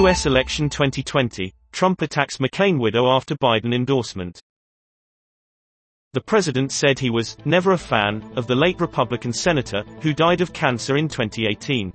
U.S. election 2020, Trump attacks McCain widow after Biden endorsement. The president said he was never a fan of the late Republican senator, who died of cancer in 2018.